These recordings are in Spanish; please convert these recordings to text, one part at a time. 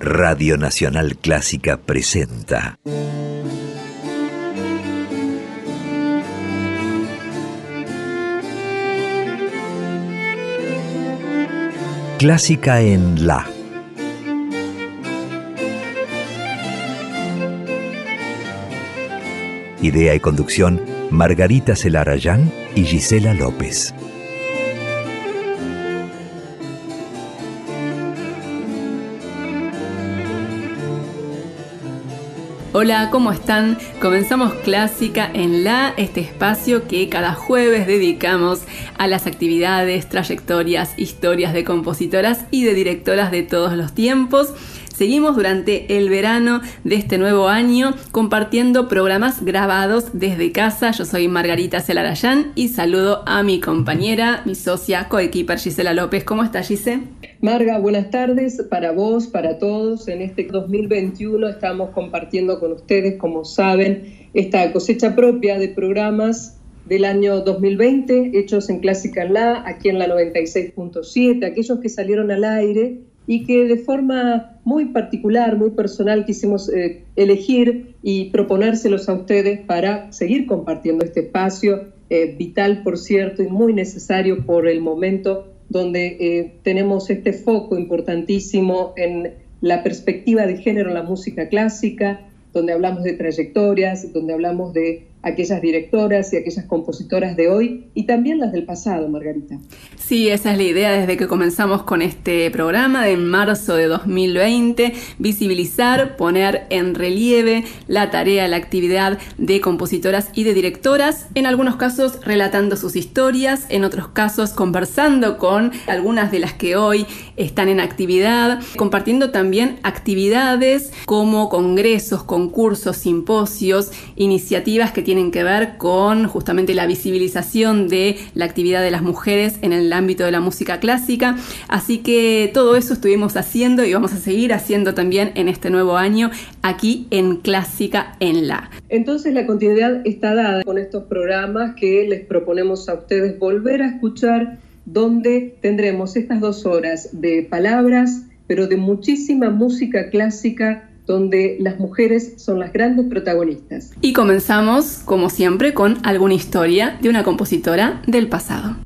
Radio Nacional Clásica presenta. Clásica en La. Idea y conducción, Margarita Celarayán y Gisela López. Hola, ¿cómo están? Comenzamos Clásica en La, este espacio que cada jueves dedicamos a las actividades, trayectorias, historias de compositoras y de directoras de todos los tiempos. Seguimos durante el verano de este nuevo año compartiendo programas grabados desde casa. Yo soy Margarita Celarayán y saludo a mi compañera, mi socia, coequiper Gisela López. ¿Cómo está Gisela? Marga, buenas tardes para vos, para todos. En este 2021 estamos compartiendo con ustedes, como saben, esta cosecha propia de programas del año 2020 hechos en Clásica La, aquí en la 96.7, aquellos que salieron al aire y que de forma muy particular, muy personal quisimos eh, elegir y proponérselos a ustedes para seguir compartiendo este espacio, eh, vital por cierto y muy necesario por el momento donde eh, tenemos este foco importantísimo en la perspectiva de género en la música clásica, donde hablamos de trayectorias, donde hablamos de aquellas directoras y aquellas compositoras de hoy y también las del pasado, Margarita. Sí, esa es la idea desde que comenzamos con este programa de marzo de 2020, visibilizar, poner en relieve la tarea, la actividad de compositoras y de directoras, en algunos casos relatando sus historias, en otros casos conversando con algunas de las que hoy están en actividad, compartiendo también actividades como congresos, concursos, simposios, iniciativas que tienen tienen que ver con justamente la visibilización de la actividad de las mujeres en el ámbito de la música clásica. Así que todo eso estuvimos haciendo y vamos a seguir haciendo también en este nuevo año aquí en Clásica en la. Entonces la continuidad está dada con estos programas que les proponemos a ustedes volver a escuchar donde tendremos estas dos horas de palabras, pero de muchísima música clásica donde las mujeres son las grandes protagonistas. Y comenzamos, como siempre, con alguna historia de una compositora del pasado.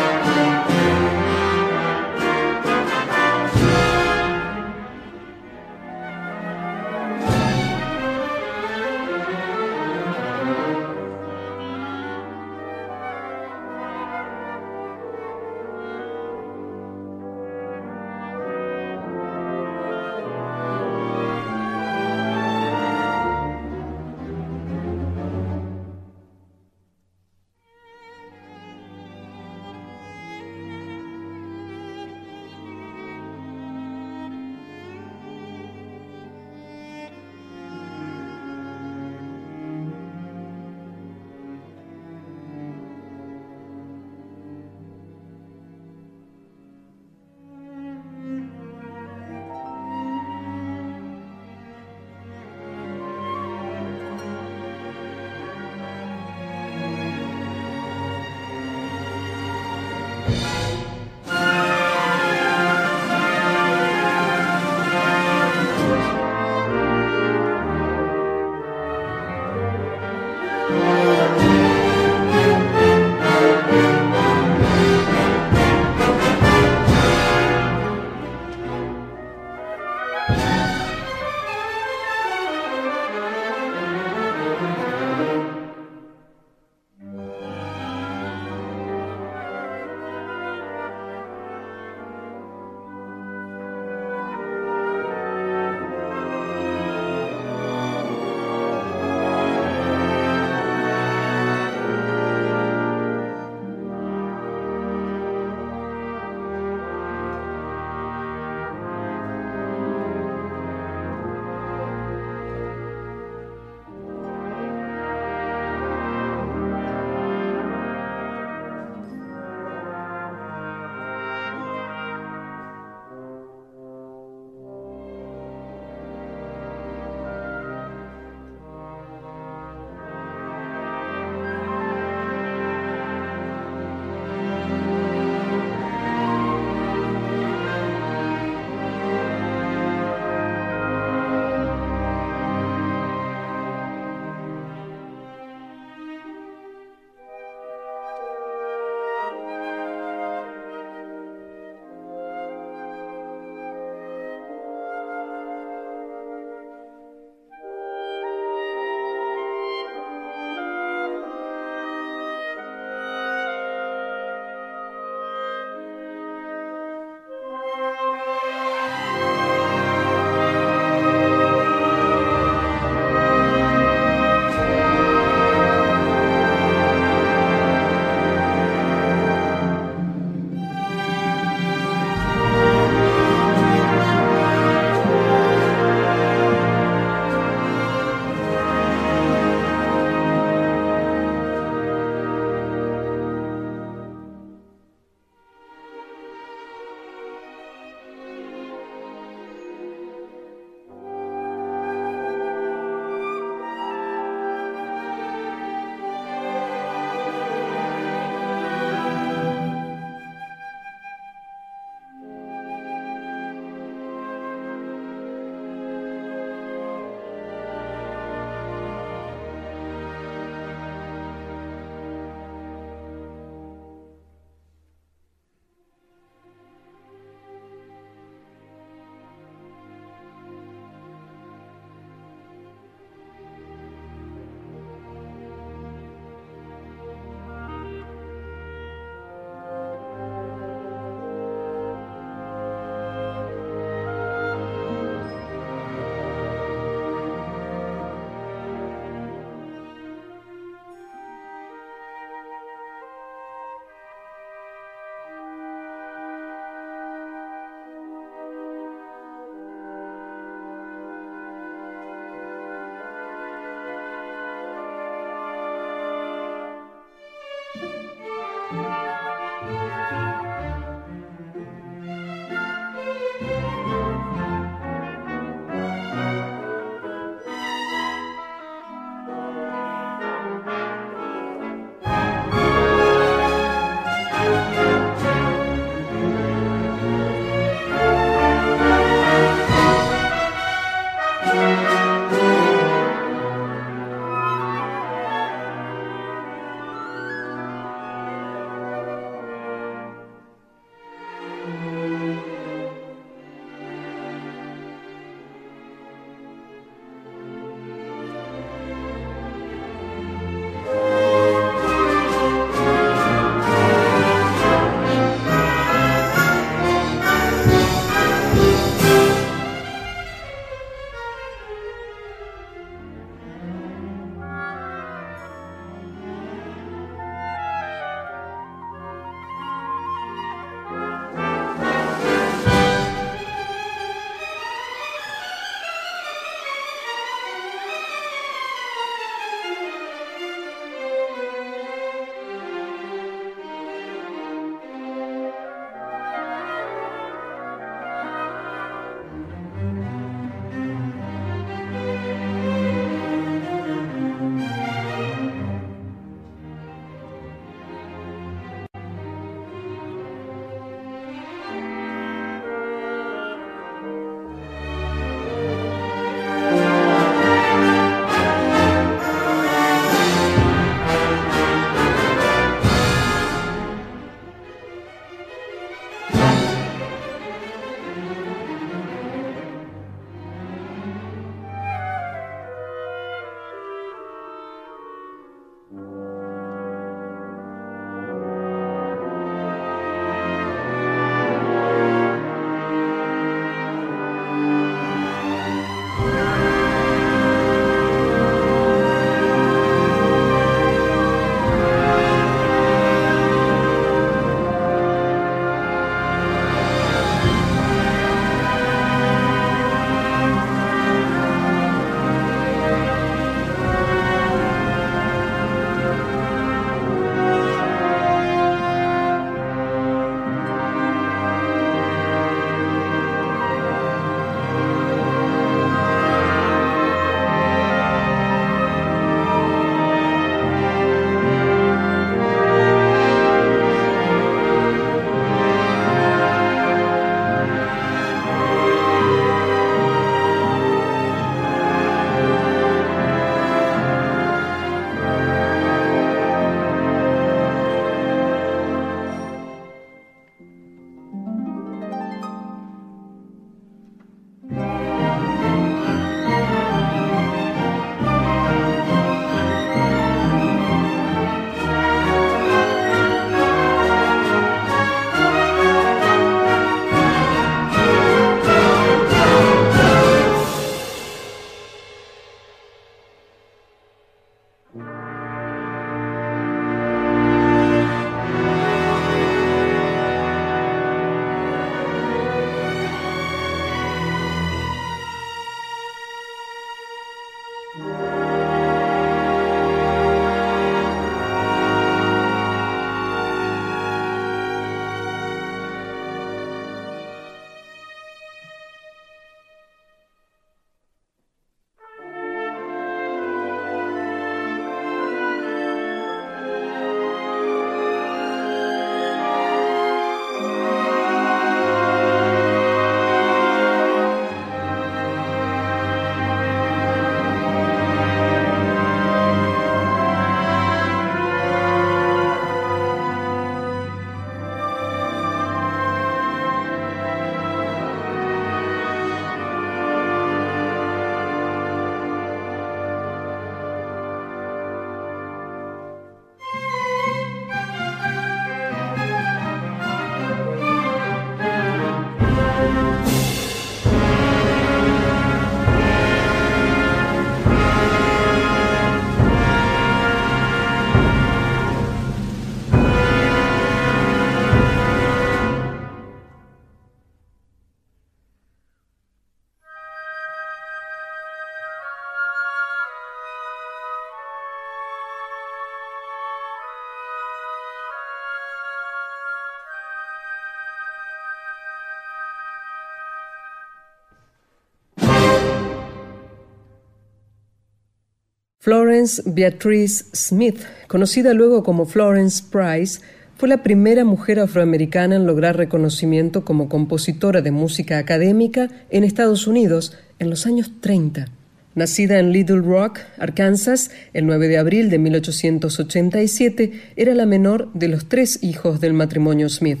Florence Beatrice Smith, conocida luego como Florence Price, fue la primera mujer afroamericana en lograr reconocimiento como compositora de música académica en Estados Unidos en los años 30. Nacida en Little Rock, Arkansas, el 9 de abril de 1887, era la menor de los tres hijos del matrimonio Smith.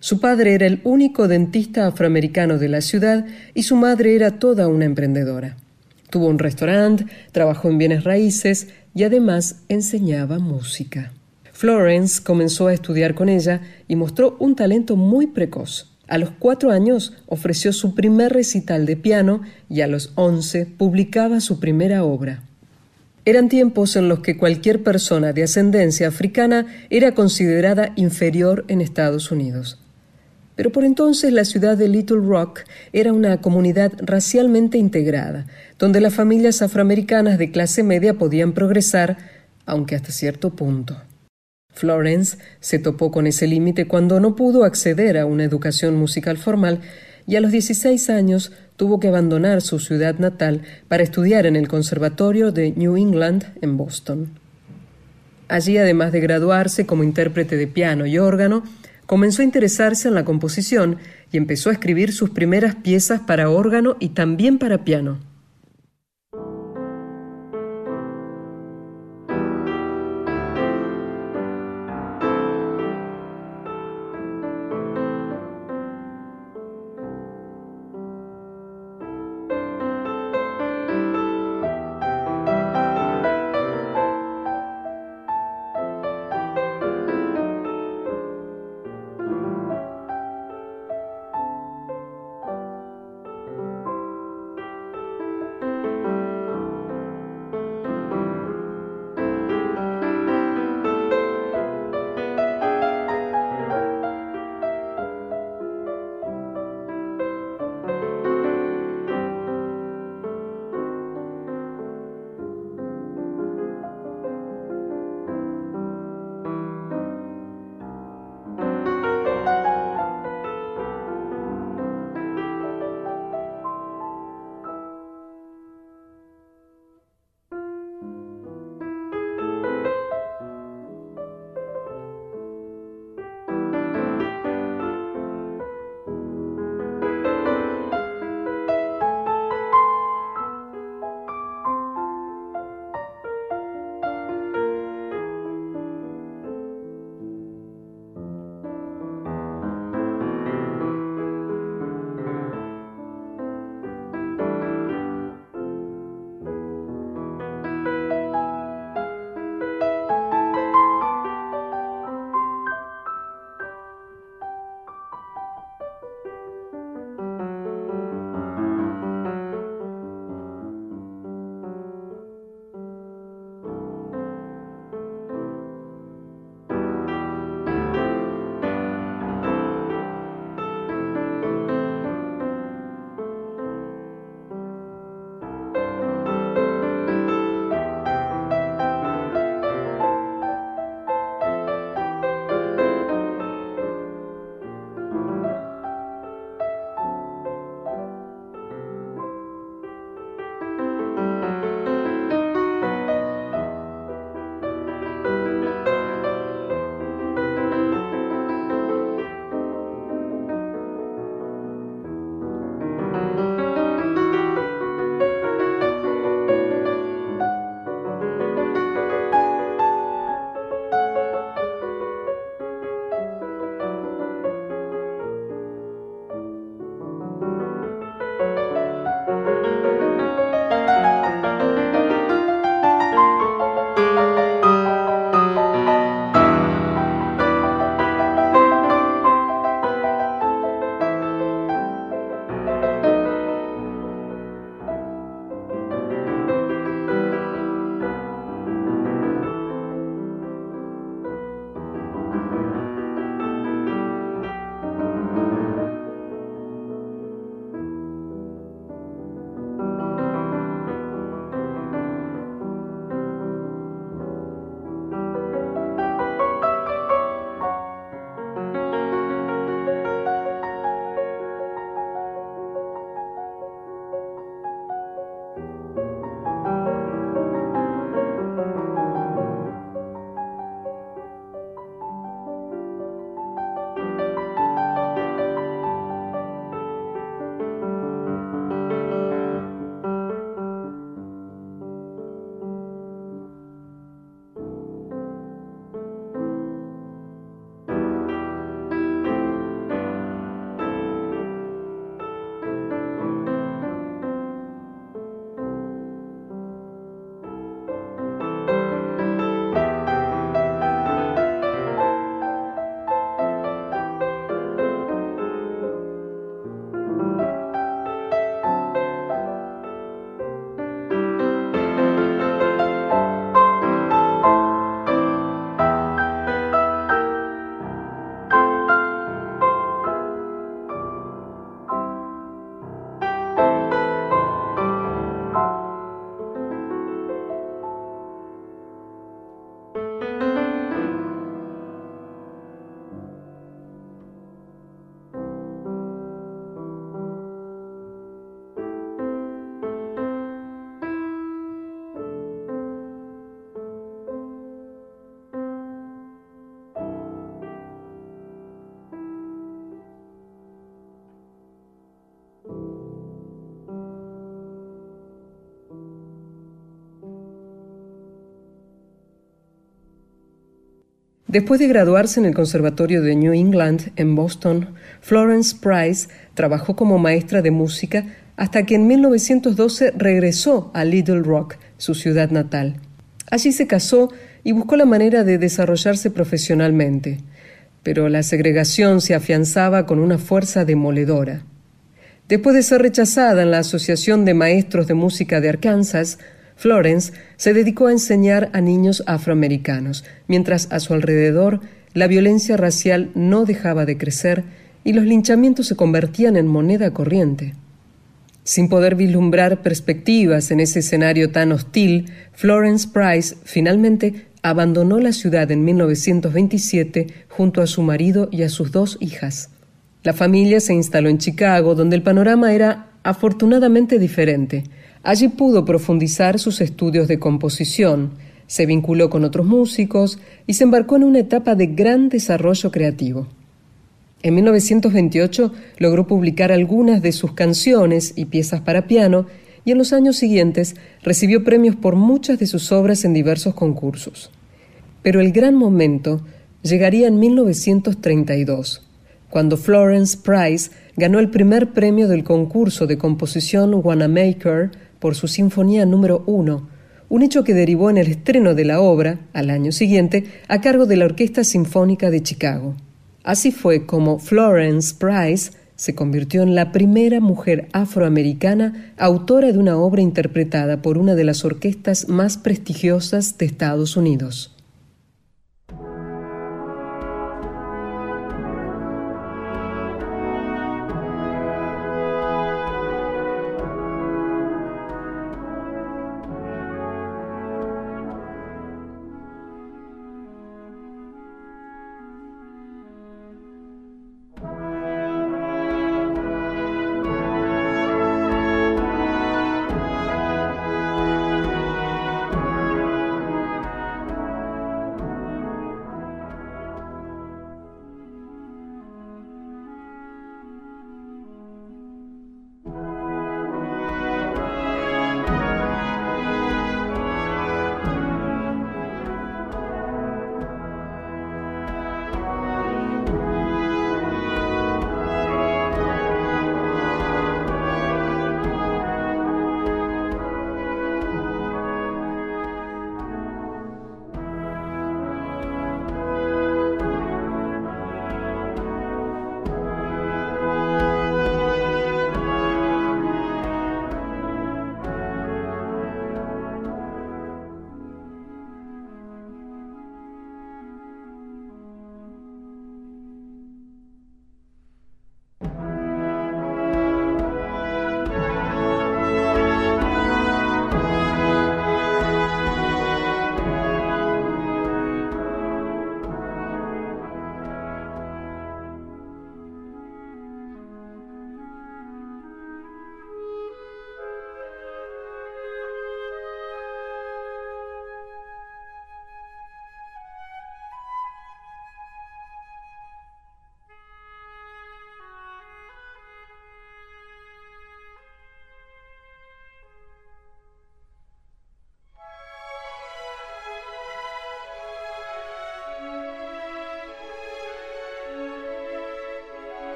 Su padre era el único dentista afroamericano de la ciudad y su madre era toda una emprendedora. Tuvo un restaurante, trabajó en bienes raíces y además enseñaba música. Florence comenzó a estudiar con ella y mostró un talento muy precoz. A los cuatro años ofreció su primer recital de piano y a los once publicaba su primera obra. Eran tiempos en los que cualquier persona de ascendencia africana era considerada inferior en Estados Unidos. Pero por entonces la ciudad de Little Rock era una comunidad racialmente integrada, donde las familias afroamericanas de clase media podían progresar, aunque hasta cierto punto. Florence se topó con ese límite cuando no pudo acceder a una educación musical formal y a los 16 años tuvo que abandonar su ciudad natal para estudiar en el Conservatorio de New England en Boston. Allí, además de graduarse como intérprete de piano y órgano, comenzó a interesarse en la composición y empezó a escribir sus primeras piezas para órgano y también para piano. Después de graduarse en el Conservatorio de New England en Boston, Florence Price trabajó como maestra de música hasta que en 1912 regresó a Little Rock, su ciudad natal. Allí se casó y buscó la manera de desarrollarse profesionalmente, pero la segregación se afianzaba con una fuerza demoledora. Después de ser rechazada en la Asociación de Maestros de Música de Arkansas, Florence se dedicó a enseñar a niños afroamericanos, mientras a su alrededor la violencia racial no dejaba de crecer y los linchamientos se convertían en moneda corriente. Sin poder vislumbrar perspectivas en ese escenario tan hostil, Florence Price finalmente abandonó la ciudad en 1927 junto a su marido y a sus dos hijas. La familia se instaló en Chicago, donde el panorama era afortunadamente diferente. Allí pudo profundizar sus estudios de composición, se vinculó con otros músicos y se embarcó en una etapa de gran desarrollo creativo. En 1928 logró publicar algunas de sus canciones y piezas para piano y en los años siguientes recibió premios por muchas de sus obras en diversos concursos. Pero el gran momento llegaría en 1932, cuando Florence Price ganó el primer premio del concurso de composición Wanamaker por su Sinfonía número 1, un hecho que derivó en el estreno de la obra, al año siguiente, a cargo de la Orquesta Sinfónica de Chicago. Así fue como Florence Price se convirtió en la primera mujer afroamericana autora de una obra interpretada por una de las orquestas más prestigiosas de Estados Unidos.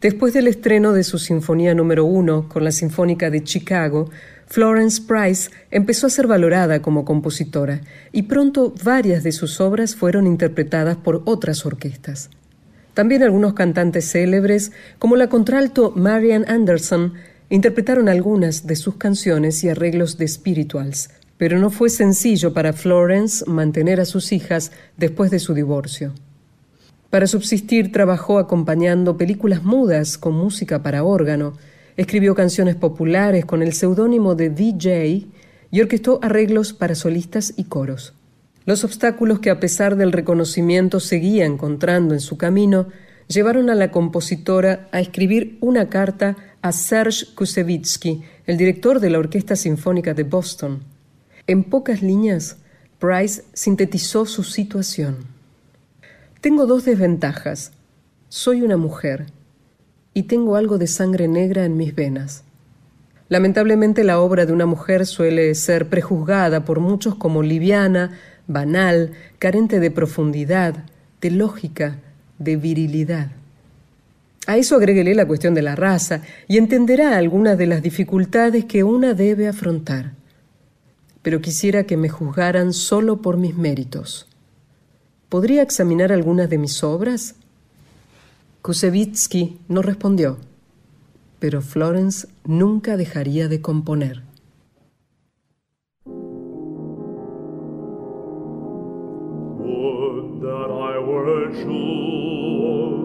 Después del estreno de su Sinfonía número uno con la Sinfónica de Chicago, Florence Price empezó a ser valorada como compositora y pronto varias de sus obras fueron interpretadas por otras orquestas. También algunos cantantes célebres, como la contralto Marian Anderson, interpretaron algunas de sus canciones y arreglos de spirituals, pero no fue sencillo para Florence mantener a sus hijas después de su divorcio. Para subsistir trabajó acompañando películas mudas con música para órgano, escribió canciones populares con el seudónimo de DJ y orquestó arreglos para solistas y coros. Los obstáculos que a pesar del reconocimiento seguía encontrando en su camino llevaron a la compositora a escribir una carta a Serge Kusevitsky, el director de la Orquesta Sinfónica de Boston. En pocas líneas, Price sintetizó su situación. Tengo dos desventajas. Soy una mujer y tengo algo de sangre negra en mis venas. Lamentablemente la obra de una mujer suele ser prejuzgada por muchos como liviana, banal, carente de profundidad, de lógica, de virilidad. A eso agréguele la cuestión de la raza y entenderá algunas de las dificultades que una debe afrontar. Pero quisiera que me juzgaran solo por mis méritos. ¿Podría examinar algunas de mis obras? Kusevitsky no respondió, pero Florence nunca dejaría de componer. Would that I were a jewel,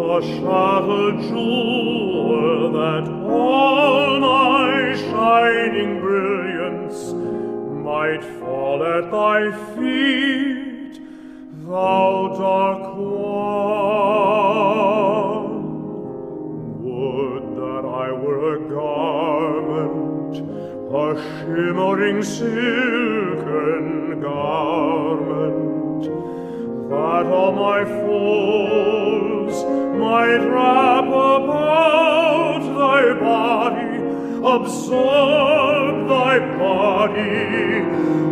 a shattered jewel, that all my shining brilliance might fall at thy feet. Thou dark one. Would that I were a garment, a shimmering silken garment, that all my folds might wrap about thy body, absorb thy body.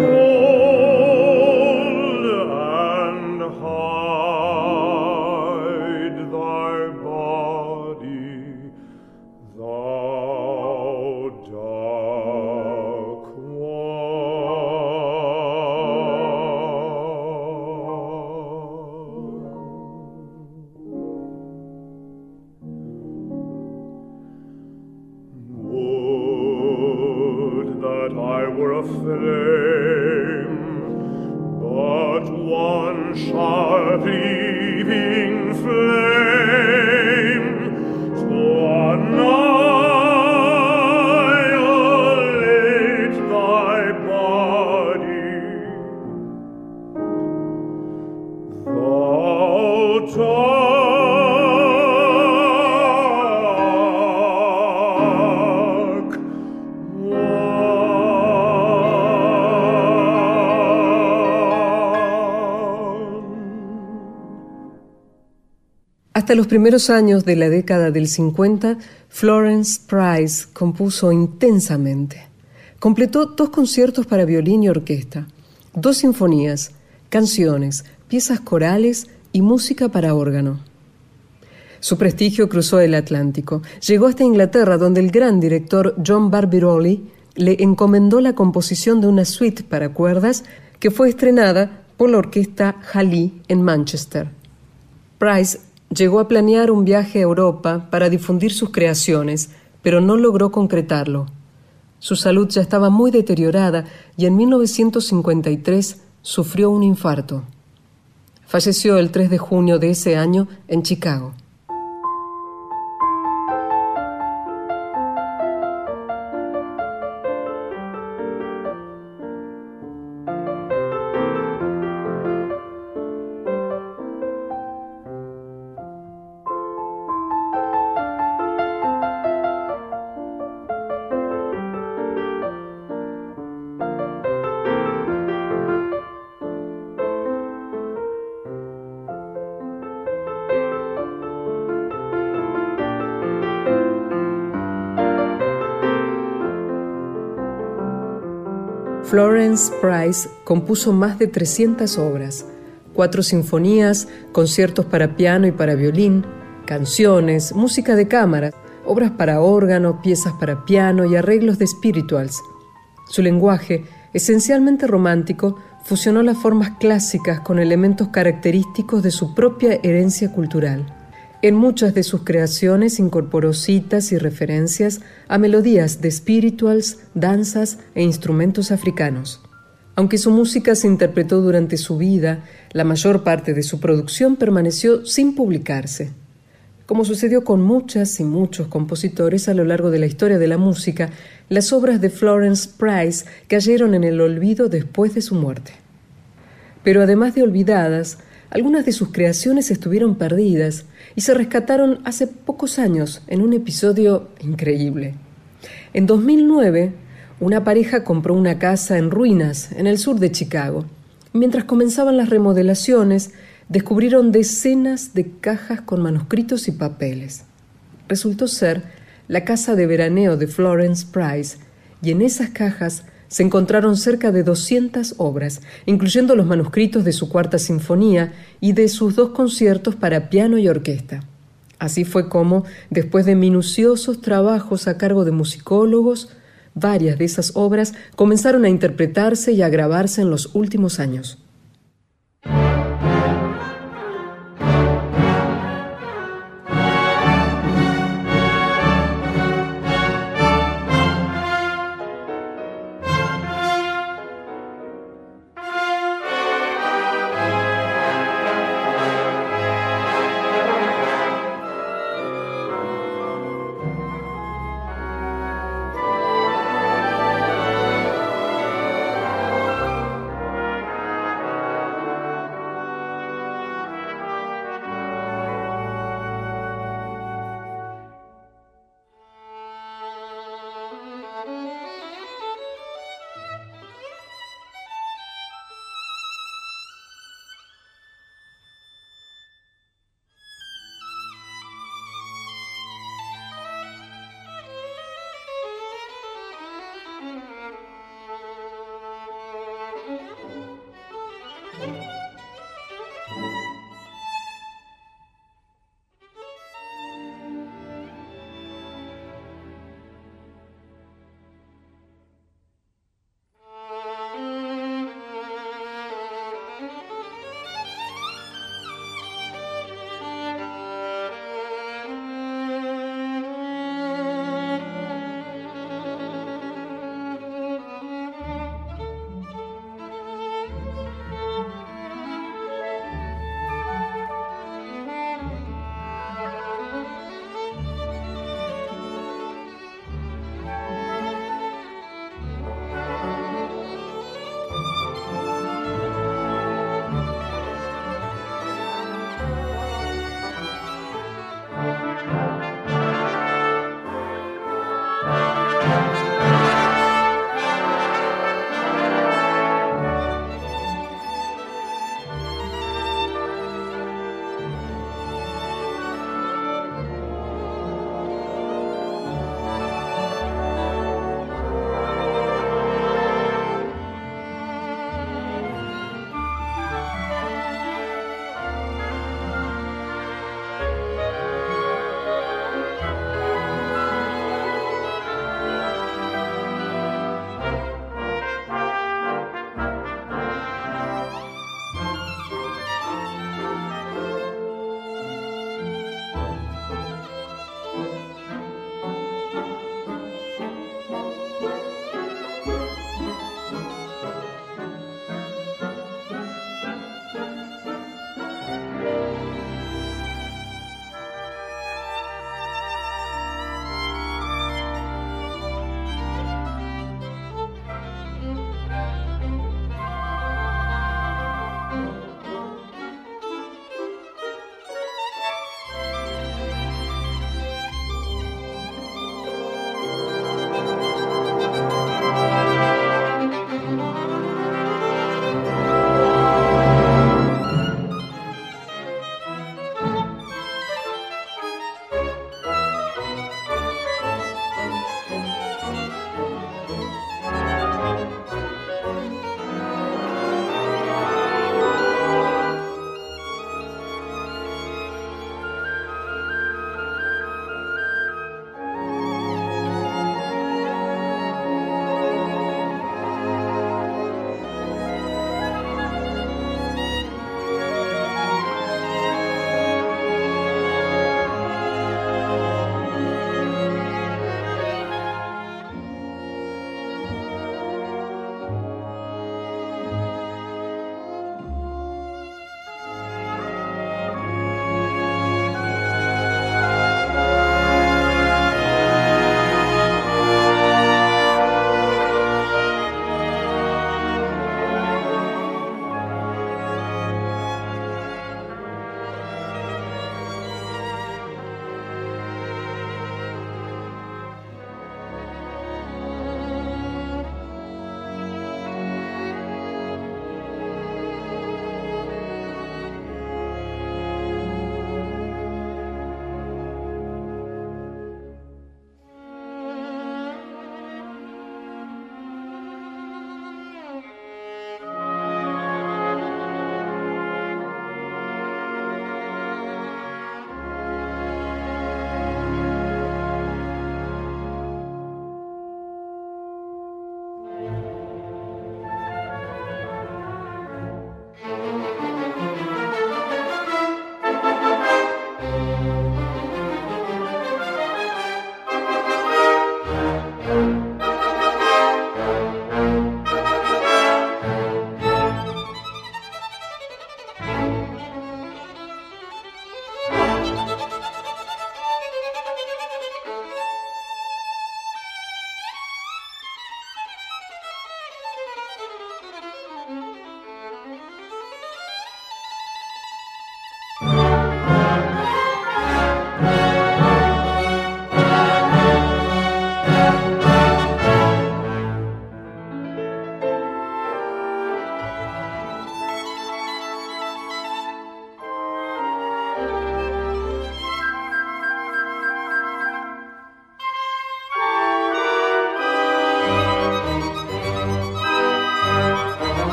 Oh, Hasta los primeros años de la década del 50, Florence Price compuso intensamente. Completó dos conciertos para violín y orquesta, dos sinfonías, canciones, piezas corales y música para órgano. Su prestigio cruzó el Atlántico. Llegó hasta Inglaterra, donde el gran director John Barbirolli le encomendó la composición de una suite para cuerdas que fue estrenada por la orquesta Halley en Manchester. Price Llegó a planear un viaje a Europa para difundir sus creaciones, pero no logró concretarlo. Su salud ya estaba muy deteriorada y en 1953 sufrió un infarto. Falleció el 3 de junio de ese año en Chicago. Florence Price compuso más de 300 obras, cuatro sinfonías, conciertos para piano y para violín, canciones, música de cámara, obras para órgano, piezas para piano y arreglos de spirituals. Su lenguaje, esencialmente romántico, fusionó las formas clásicas con elementos característicos de su propia herencia cultural. En muchas de sus creaciones incorporó citas y referencias a melodías de spirituals, danzas e instrumentos africanos. Aunque su música se interpretó durante su vida, la mayor parte de su producción permaneció sin publicarse. Como sucedió con muchas y muchos compositores a lo largo de la historia de la música, las obras de Florence Price cayeron en el olvido después de su muerte. Pero además de olvidadas, algunas de sus creaciones estuvieron perdidas y se rescataron hace pocos años en un episodio increíble. En 2009, una pareja compró una casa en ruinas en el sur de Chicago. Mientras comenzaban las remodelaciones, descubrieron decenas de cajas con manuscritos y papeles. Resultó ser la casa de veraneo de Florence Price, y en esas cajas se encontraron cerca de 200 obras, incluyendo los manuscritos de su cuarta sinfonía y de sus dos conciertos para piano y orquesta. Así fue como, después de minuciosos trabajos a cargo de musicólogos, varias de esas obras comenzaron a interpretarse y a grabarse en los últimos años.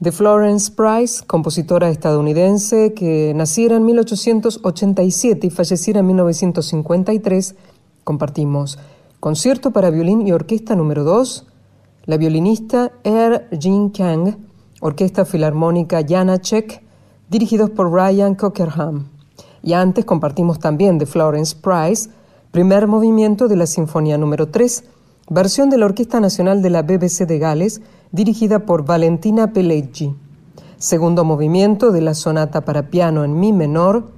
De Florence Price, compositora estadounidense que naciera en 1887 y falleciera en 1953, compartimos Concierto para violín y orquesta número 2, la violinista Er Jin Kang, Orquesta Filarmónica Janacek, dirigidos por Ryan Cockerham. Y antes compartimos también de Florence Price, primer movimiento de la Sinfonía número 3, versión de la Orquesta Nacional de la BBC de Gales, dirigida por Valentina Pelleggi. Segundo movimiento de la Sonata para piano en Mi menor,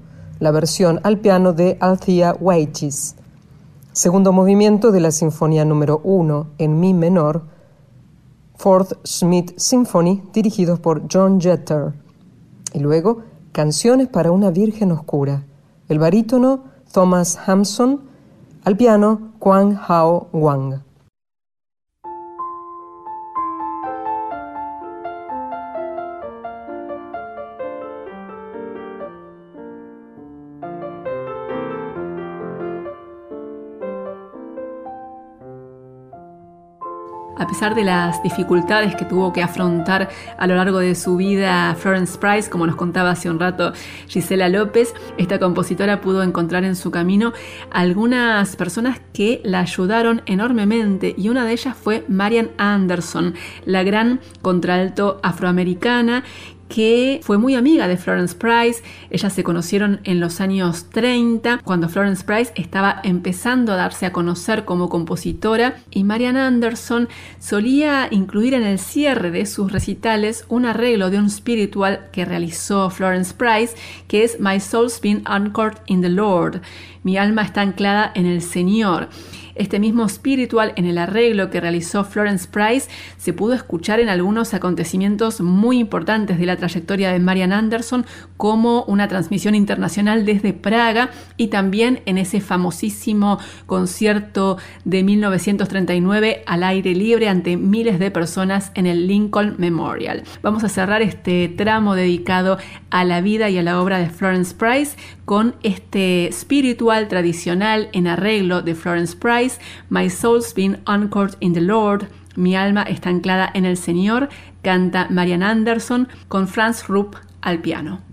la versión al piano de Althea Weichis. Segundo movimiento de la Sinfonía número 1 en Mi menor, Fourth Smith Symphony, dirigidos por John Jeter. Y luego, Canciones para una Virgen Oscura. El barítono Thomas Hampson, al piano Kwang Hao Wang. A pesar de las dificultades que tuvo que afrontar a lo largo de su vida Florence Price, como nos contaba hace un rato Gisela López, esta compositora pudo encontrar en su camino algunas personas que la ayudaron enormemente y una de ellas fue Marian Anderson, la gran contralto afroamericana que fue muy amiga de Florence Price. Ellas se conocieron en los años 30, cuando Florence Price estaba empezando a darse a conocer como compositora y Marian Anderson solía incluir en el cierre de sus recitales un arreglo de un spiritual que realizó Florence Price, que es My Soul's Been Anchored in the Lord. Mi alma está anclada en el Señor. Este mismo spiritual en el arreglo que realizó Florence Price se pudo escuchar en algunos acontecimientos muy importantes de la trayectoria de Marian Anderson, como una transmisión internacional desde Praga y también en ese famosísimo concierto de 1939 al aire libre ante miles de personas en el Lincoln Memorial. Vamos a cerrar este tramo dedicado a la vida y a la obra de Florence Price con este spiritual tradicional en arreglo de Florence Price, My Soul's Been Anchored in the Lord, Mi alma está anclada en el Señor, canta Marian Anderson con Franz Rupp al piano.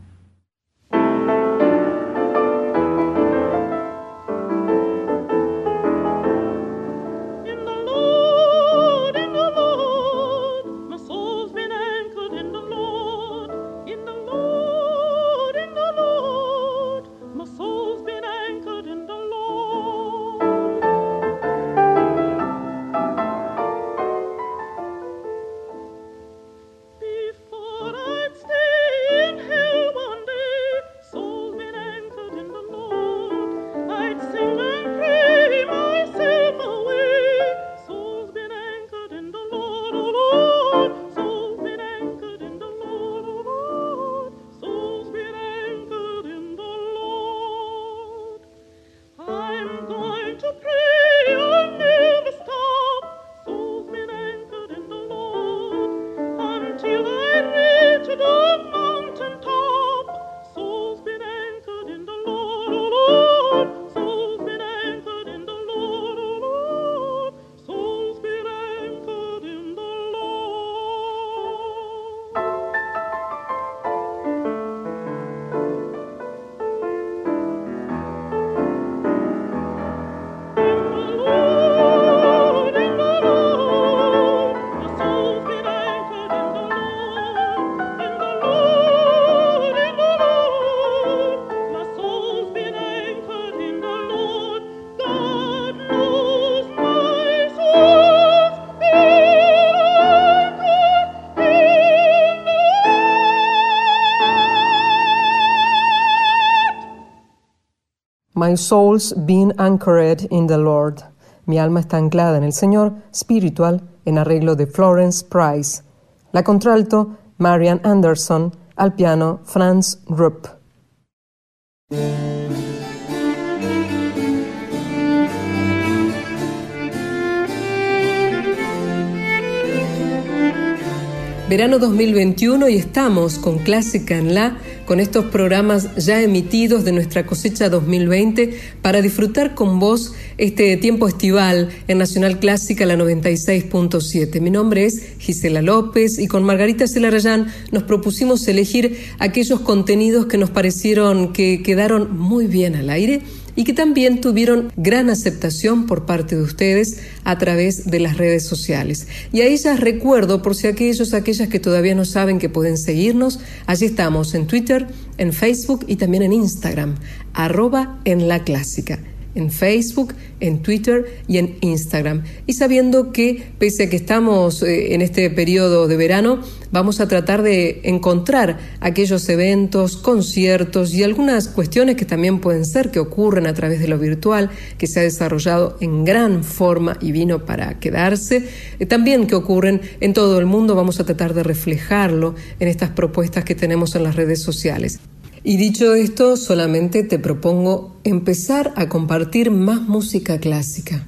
Soul's been anchored in the Lord. Mi alma está anclada en el Señor, spiritual, en arreglo de Florence Price. La contralto, Marian Anderson, al piano, Franz Rupp. Verano 2021 y estamos con Clásica en la con estos programas ya emitidos de nuestra cosecha 2020 para disfrutar con vos este tiempo estival en Nacional Clásica la 96.7. Mi nombre es Gisela López y con Margarita Celarayán nos propusimos elegir aquellos contenidos que nos parecieron que quedaron muy bien al aire y que también tuvieron gran aceptación por parte de ustedes a través de las redes sociales. Y a ellas recuerdo, por si aquellos, aquellas que todavía no saben que pueden seguirnos, allí estamos en Twitter, en Facebook y también en Instagram, arroba en la clásica en Facebook, en Twitter y en Instagram. Y sabiendo que, pese a que estamos eh, en este periodo de verano, vamos a tratar de encontrar aquellos eventos, conciertos y algunas cuestiones que también pueden ser que ocurren a través de lo virtual, que se ha desarrollado en gran forma y vino para quedarse, eh, también que ocurren en todo el mundo, vamos a tratar de reflejarlo en estas propuestas que tenemos en las redes sociales. Y dicho esto, solamente te propongo empezar a compartir más música clásica.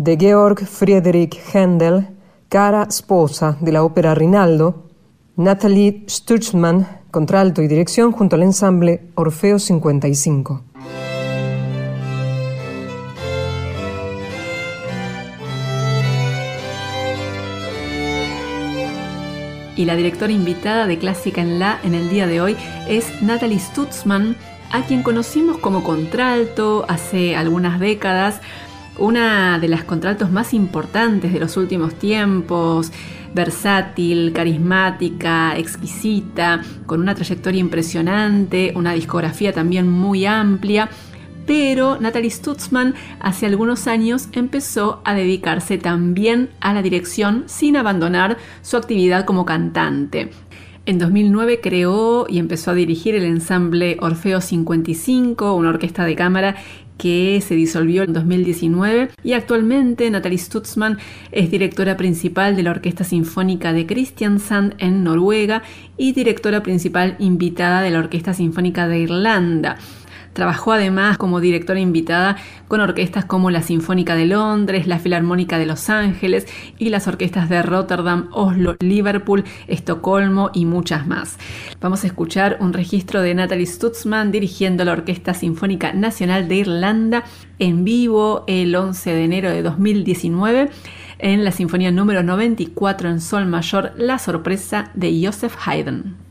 De Georg Friedrich Händel, cara sposa de la ópera Rinaldo, Nathalie Stutzmann, contralto y dirección junto al ensamble Orfeo 55. Y la directora invitada de Clásica en La en el día de hoy es Natalie Stutzmann, a quien conocimos como contralto hace algunas décadas, una de las contraltos más importantes de los últimos tiempos, versátil, carismática, exquisita, con una trayectoria impresionante, una discografía también muy amplia pero Natalie Stutzman hace algunos años empezó a dedicarse también a la dirección sin abandonar su actividad como cantante. En 2009 creó y empezó a dirigir el ensamble Orfeo 55, una orquesta de cámara que se disolvió en 2019 y actualmente Natalie Stutzman es directora principal de la Orquesta Sinfónica de Kristiansand en Noruega y directora principal invitada de la Orquesta Sinfónica de Irlanda. Trabajó además como directora invitada con orquestas como la Sinfónica de Londres, la Filarmónica de Los Ángeles y las orquestas de Rotterdam, Oslo, Liverpool, Estocolmo y muchas más. Vamos a escuchar un registro de Natalie Stutzman dirigiendo la Orquesta Sinfónica Nacional de Irlanda en vivo el 11 de enero de 2019 en la Sinfonía número 94 en Sol Mayor, La sorpresa de Joseph Haydn.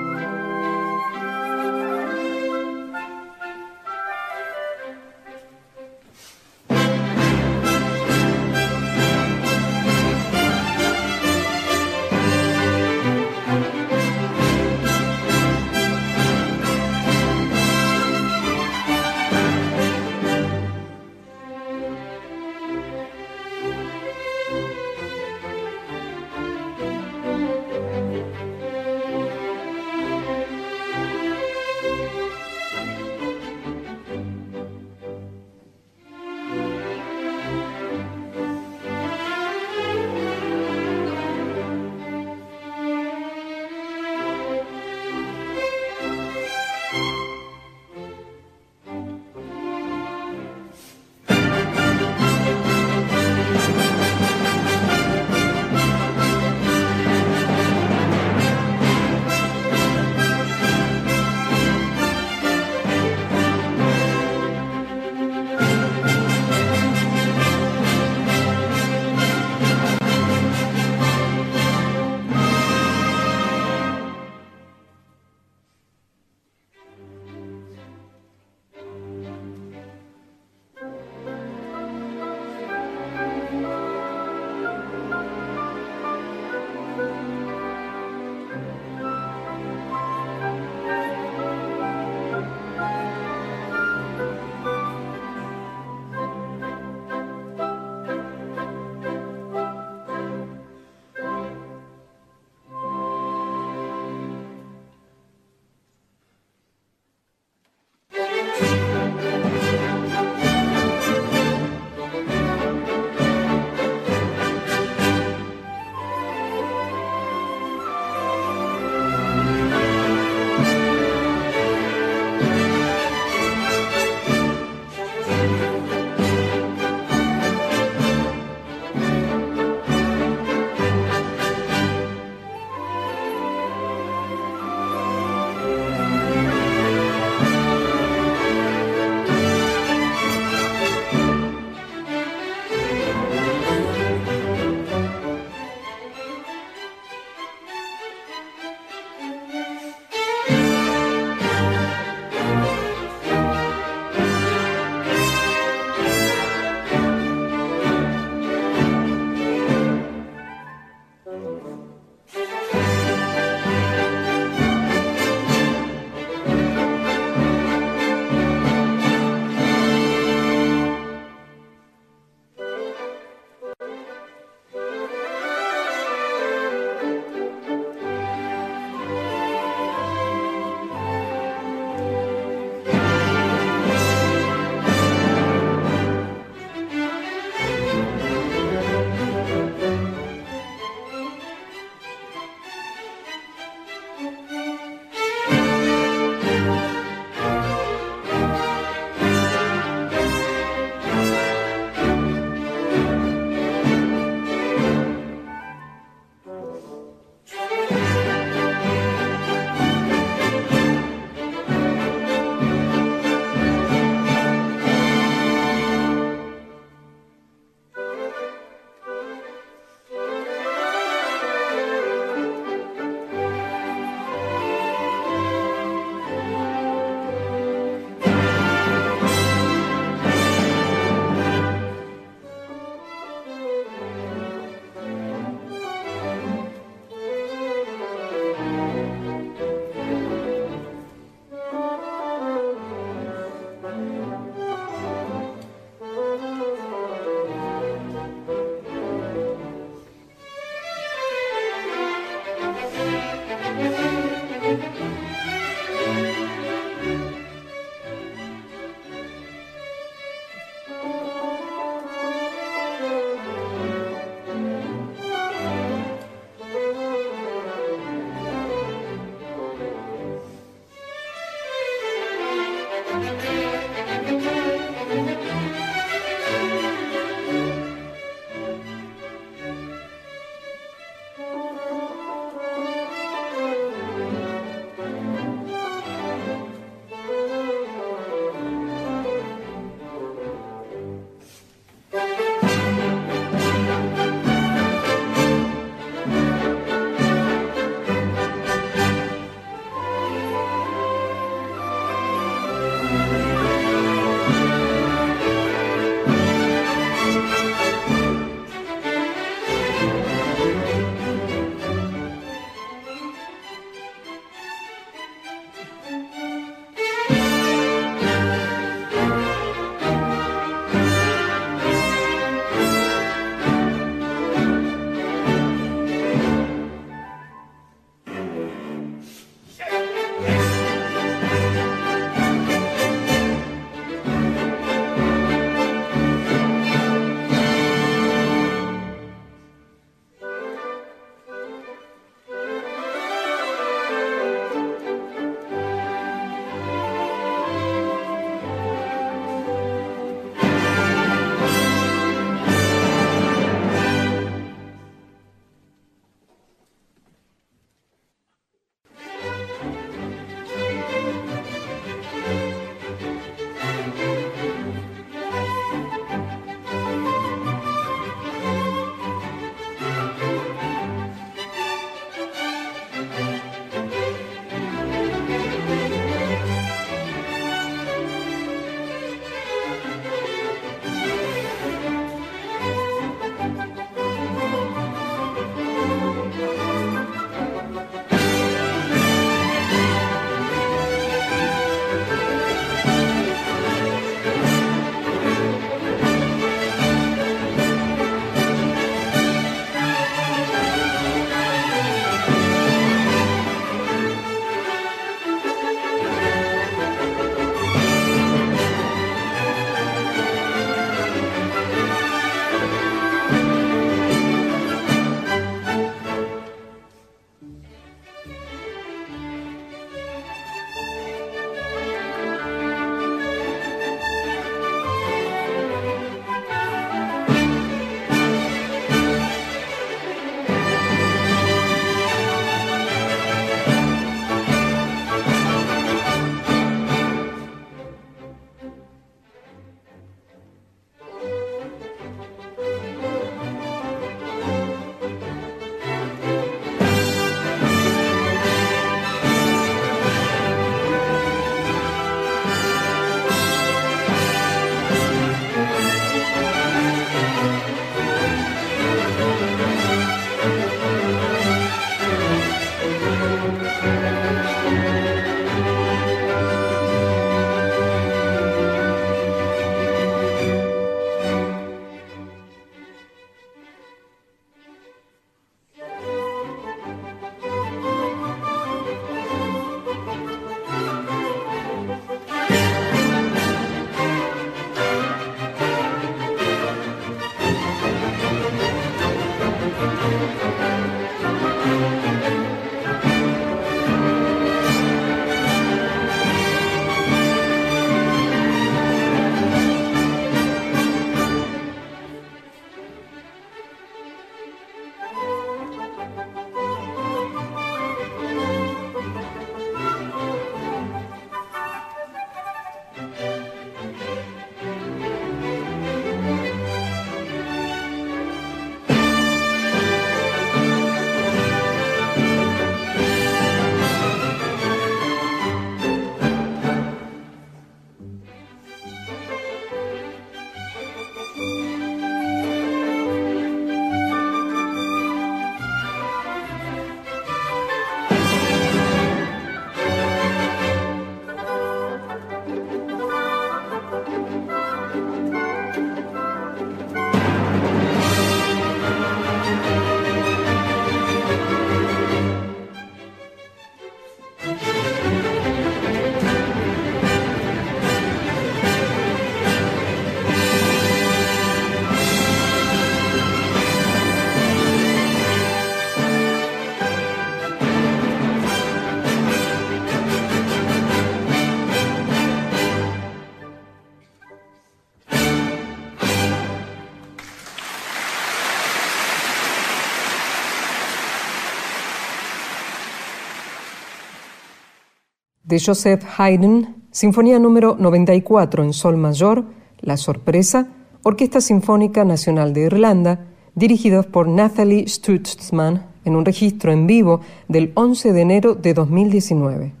De Joseph Haydn, Sinfonía número 94 en Sol Mayor, La Sorpresa, Orquesta Sinfónica Nacional de Irlanda, dirigidos por Nathalie Stutzman en un registro en vivo del 11 de enero de 2019.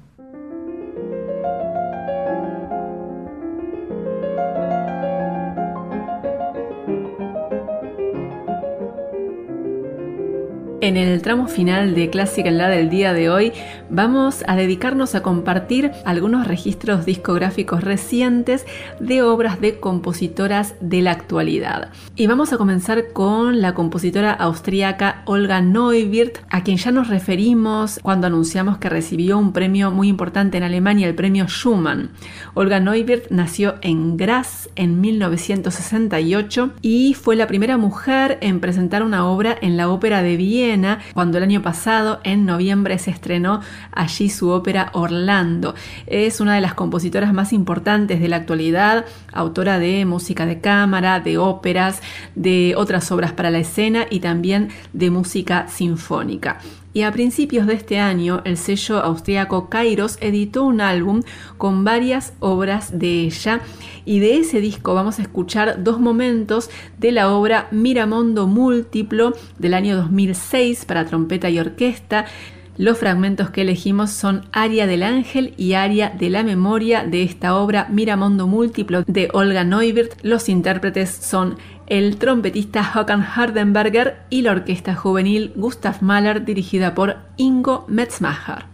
En el tramo final de Clásica en la del día de hoy vamos a dedicarnos a compartir algunos registros discográficos recientes de obras de compositoras de la actualidad. Y vamos a comenzar con la compositora austríaca Olga Neuwirth, a quien ya nos referimos cuando anunciamos que recibió un premio muy importante en Alemania, el premio Schumann. Olga Neuwirth nació en Graz en 1968 y fue la primera mujer en presentar una obra en la Ópera de Viena cuando el año pasado, en noviembre, se estrenó allí su ópera Orlando. Es una de las compositoras más importantes de la actualidad, autora de música de cámara, de óperas, de otras obras para la escena y también de música sinfónica. Y a principios de este año, el sello austríaco Kairos editó un álbum con varias obras de ella y de ese disco vamos a escuchar dos momentos de la obra Miramondo Múltiplo del año 2006 para trompeta y orquesta. Los fragmentos que elegimos son Aria del Ángel y Aria de la Memoria de esta obra Miramondo Múltiplo de Olga Neubert. Los intérpretes son el trompetista Håkan Hardenberger y la orquesta juvenil Gustav Mahler dirigida por Ingo Metzmacher.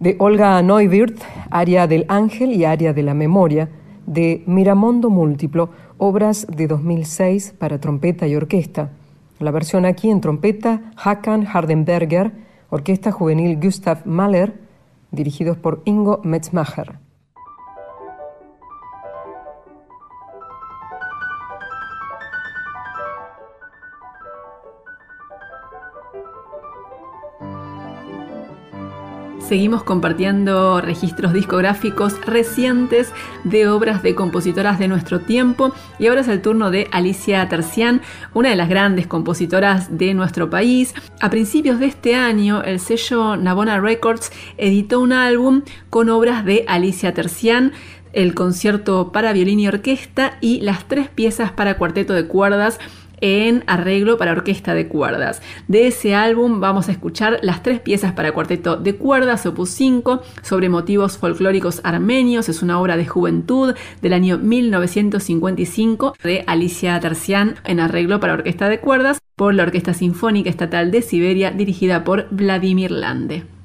De Olga Neuwirth, Aria del Ángel y Aria de la Memoria, de Miramondo Múltiplo, obras de 2006 para trompeta y orquesta. La versión aquí en trompeta, Hakan Hardenberger, Orquesta Juvenil Gustav Mahler, dirigidos por Ingo Metzmacher. Seguimos compartiendo registros discográficos recientes de obras de compositoras de nuestro tiempo y ahora es el turno de Alicia Tercián, una de las grandes compositoras de nuestro país. A principios de este año el sello Navona Records editó un álbum con obras de Alicia Tercián el concierto para violín y orquesta y las tres piezas para cuarteto de cuerdas en arreglo para orquesta de cuerdas. De ese álbum vamos a escuchar las tres piezas para cuarteto de cuerdas, opus 5, sobre motivos folclóricos armenios. Es una obra de juventud del año 1955 de Alicia Tercián en arreglo para orquesta de cuerdas por la Orquesta Sinfónica Estatal de Siberia dirigida por Vladimir Lande.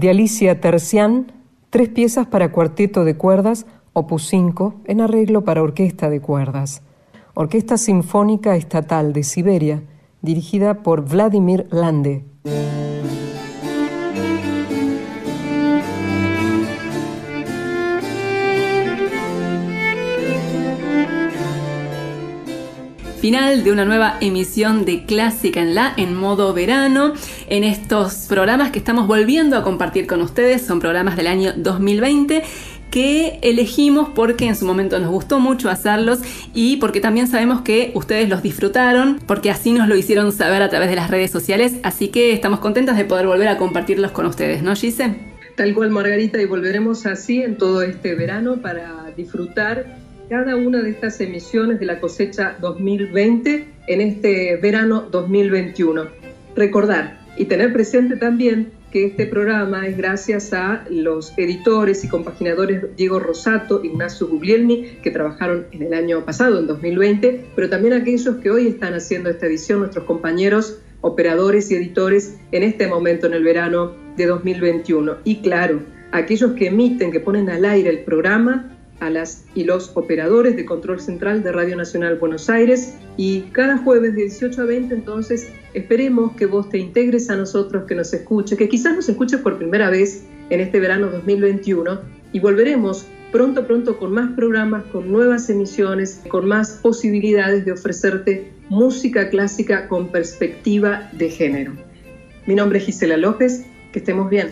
De Alicia Tercián, tres piezas para cuarteto de cuerdas, opus 5, en arreglo para orquesta de cuerdas. Orquesta Sinfónica Estatal de Siberia, dirigida por Vladimir Lande. Final de una nueva emisión de Clásica en la en modo verano. En estos programas que estamos volviendo a compartir con ustedes, son programas del año 2020 que elegimos porque en su momento nos gustó mucho hacerlos y porque también sabemos que ustedes los disfrutaron, porque así nos lo hicieron saber a través de las redes sociales, así que estamos contentos de poder volver a compartirlos con ustedes, ¿no, Gise? Tal cual, Margarita, y volveremos así en todo este verano para disfrutar cada una de estas emisiones de la cosecha 2020 en este verano 2021. Recordar y tener presente también que este programa es gracias a los editores y compaginadores Diego Rosato, Ignacio Guglielmi, que trabajaron en el año pasado, en 2020, pero también a aquellos que hoy están haciendo esta edición, nuestros compañeros operadores y editores en este momento en el verano de 2021. Y claro, aquellos que emiten, que ponen al aire el programa, a las y los operadores de control central de Radio Nacional Buenos Aires y cada jueves de 18 a 20 entonces esperemos que vos te integres a nosotros, que nos escuches, que quizás nos escuches por primera vez en este verano 2021 y volveremos pronto pronto con más programas, con nuevas emisiones, con más posibilidades de ofrecerte música clásica con perspectiva de género. Mi nombre es Gisela López, que estemos bien.